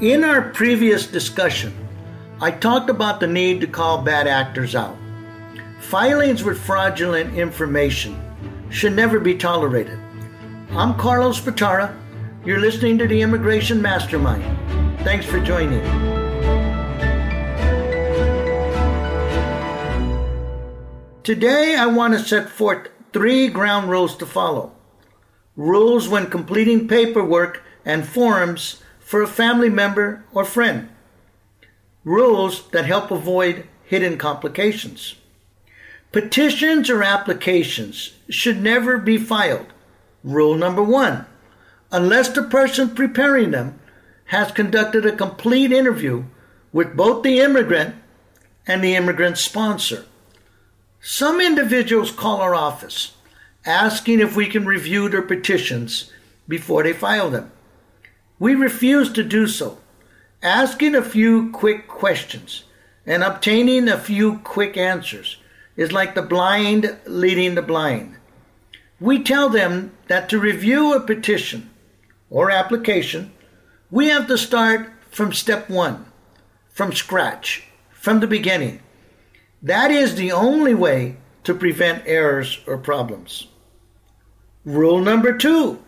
In our previous discussion, I talked about the need to call bad actors out. Filings with fraudulent information should never be tolerated. I'm Carlos Batara. You're listening to the Immigration Mastermind. Thanks for joining. Today, I want to set forth three ground rules to follow. Rules when completing paperwork and forms for a family member or friend. Rules that help avoid hidden complications. Petitions or applications should never be filed. Rule number one unless the person preparing them has conducted a complete interview with both the immigrant and the immigrant's sponsor. Some individuals call our office asking if we can review their petitions before they file them. We refuse to do so, asking a few quick questions and obtaining a few quick answers is like the blind leading the blind. We tell them that to review a petition or application, we have to start from step one, from scratch, from the beginning. That is the only way to prevent errors or problems. Rule number two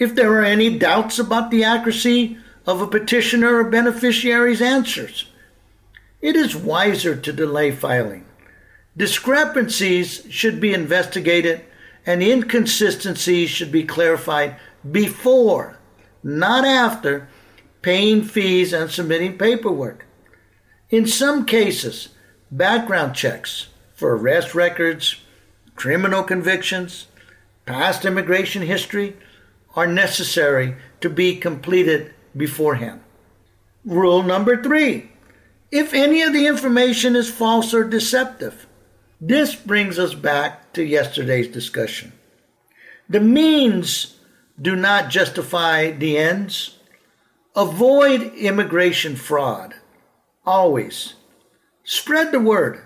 if there are any doubts about the accuracy of a petitioner or beneficiary's answers, it is wiser to delay filing. Discrepancies should be investigated and inconsistencies should be clarified before, not after, paying fees and submitting paperwork. In some cases, background checks for arrest records, criminal convictions, past immigration history are necessary to be completed beforehand. Rule number three if any of the information is false or deceptive, this brings us back to yesterday's discussion. The means do not justify the ends. Avoid immigration fraud. Always. Spread the word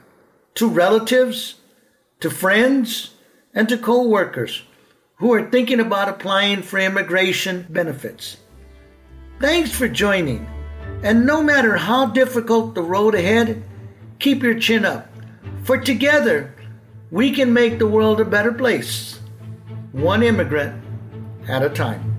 to relatives, to friends, and to co workers who are thinking about applying for immigration benefits. Thanks for joining. And no matter how difficult the road ahead, keep your chin up. For together, we can make the world a better place, one immigrant at a time.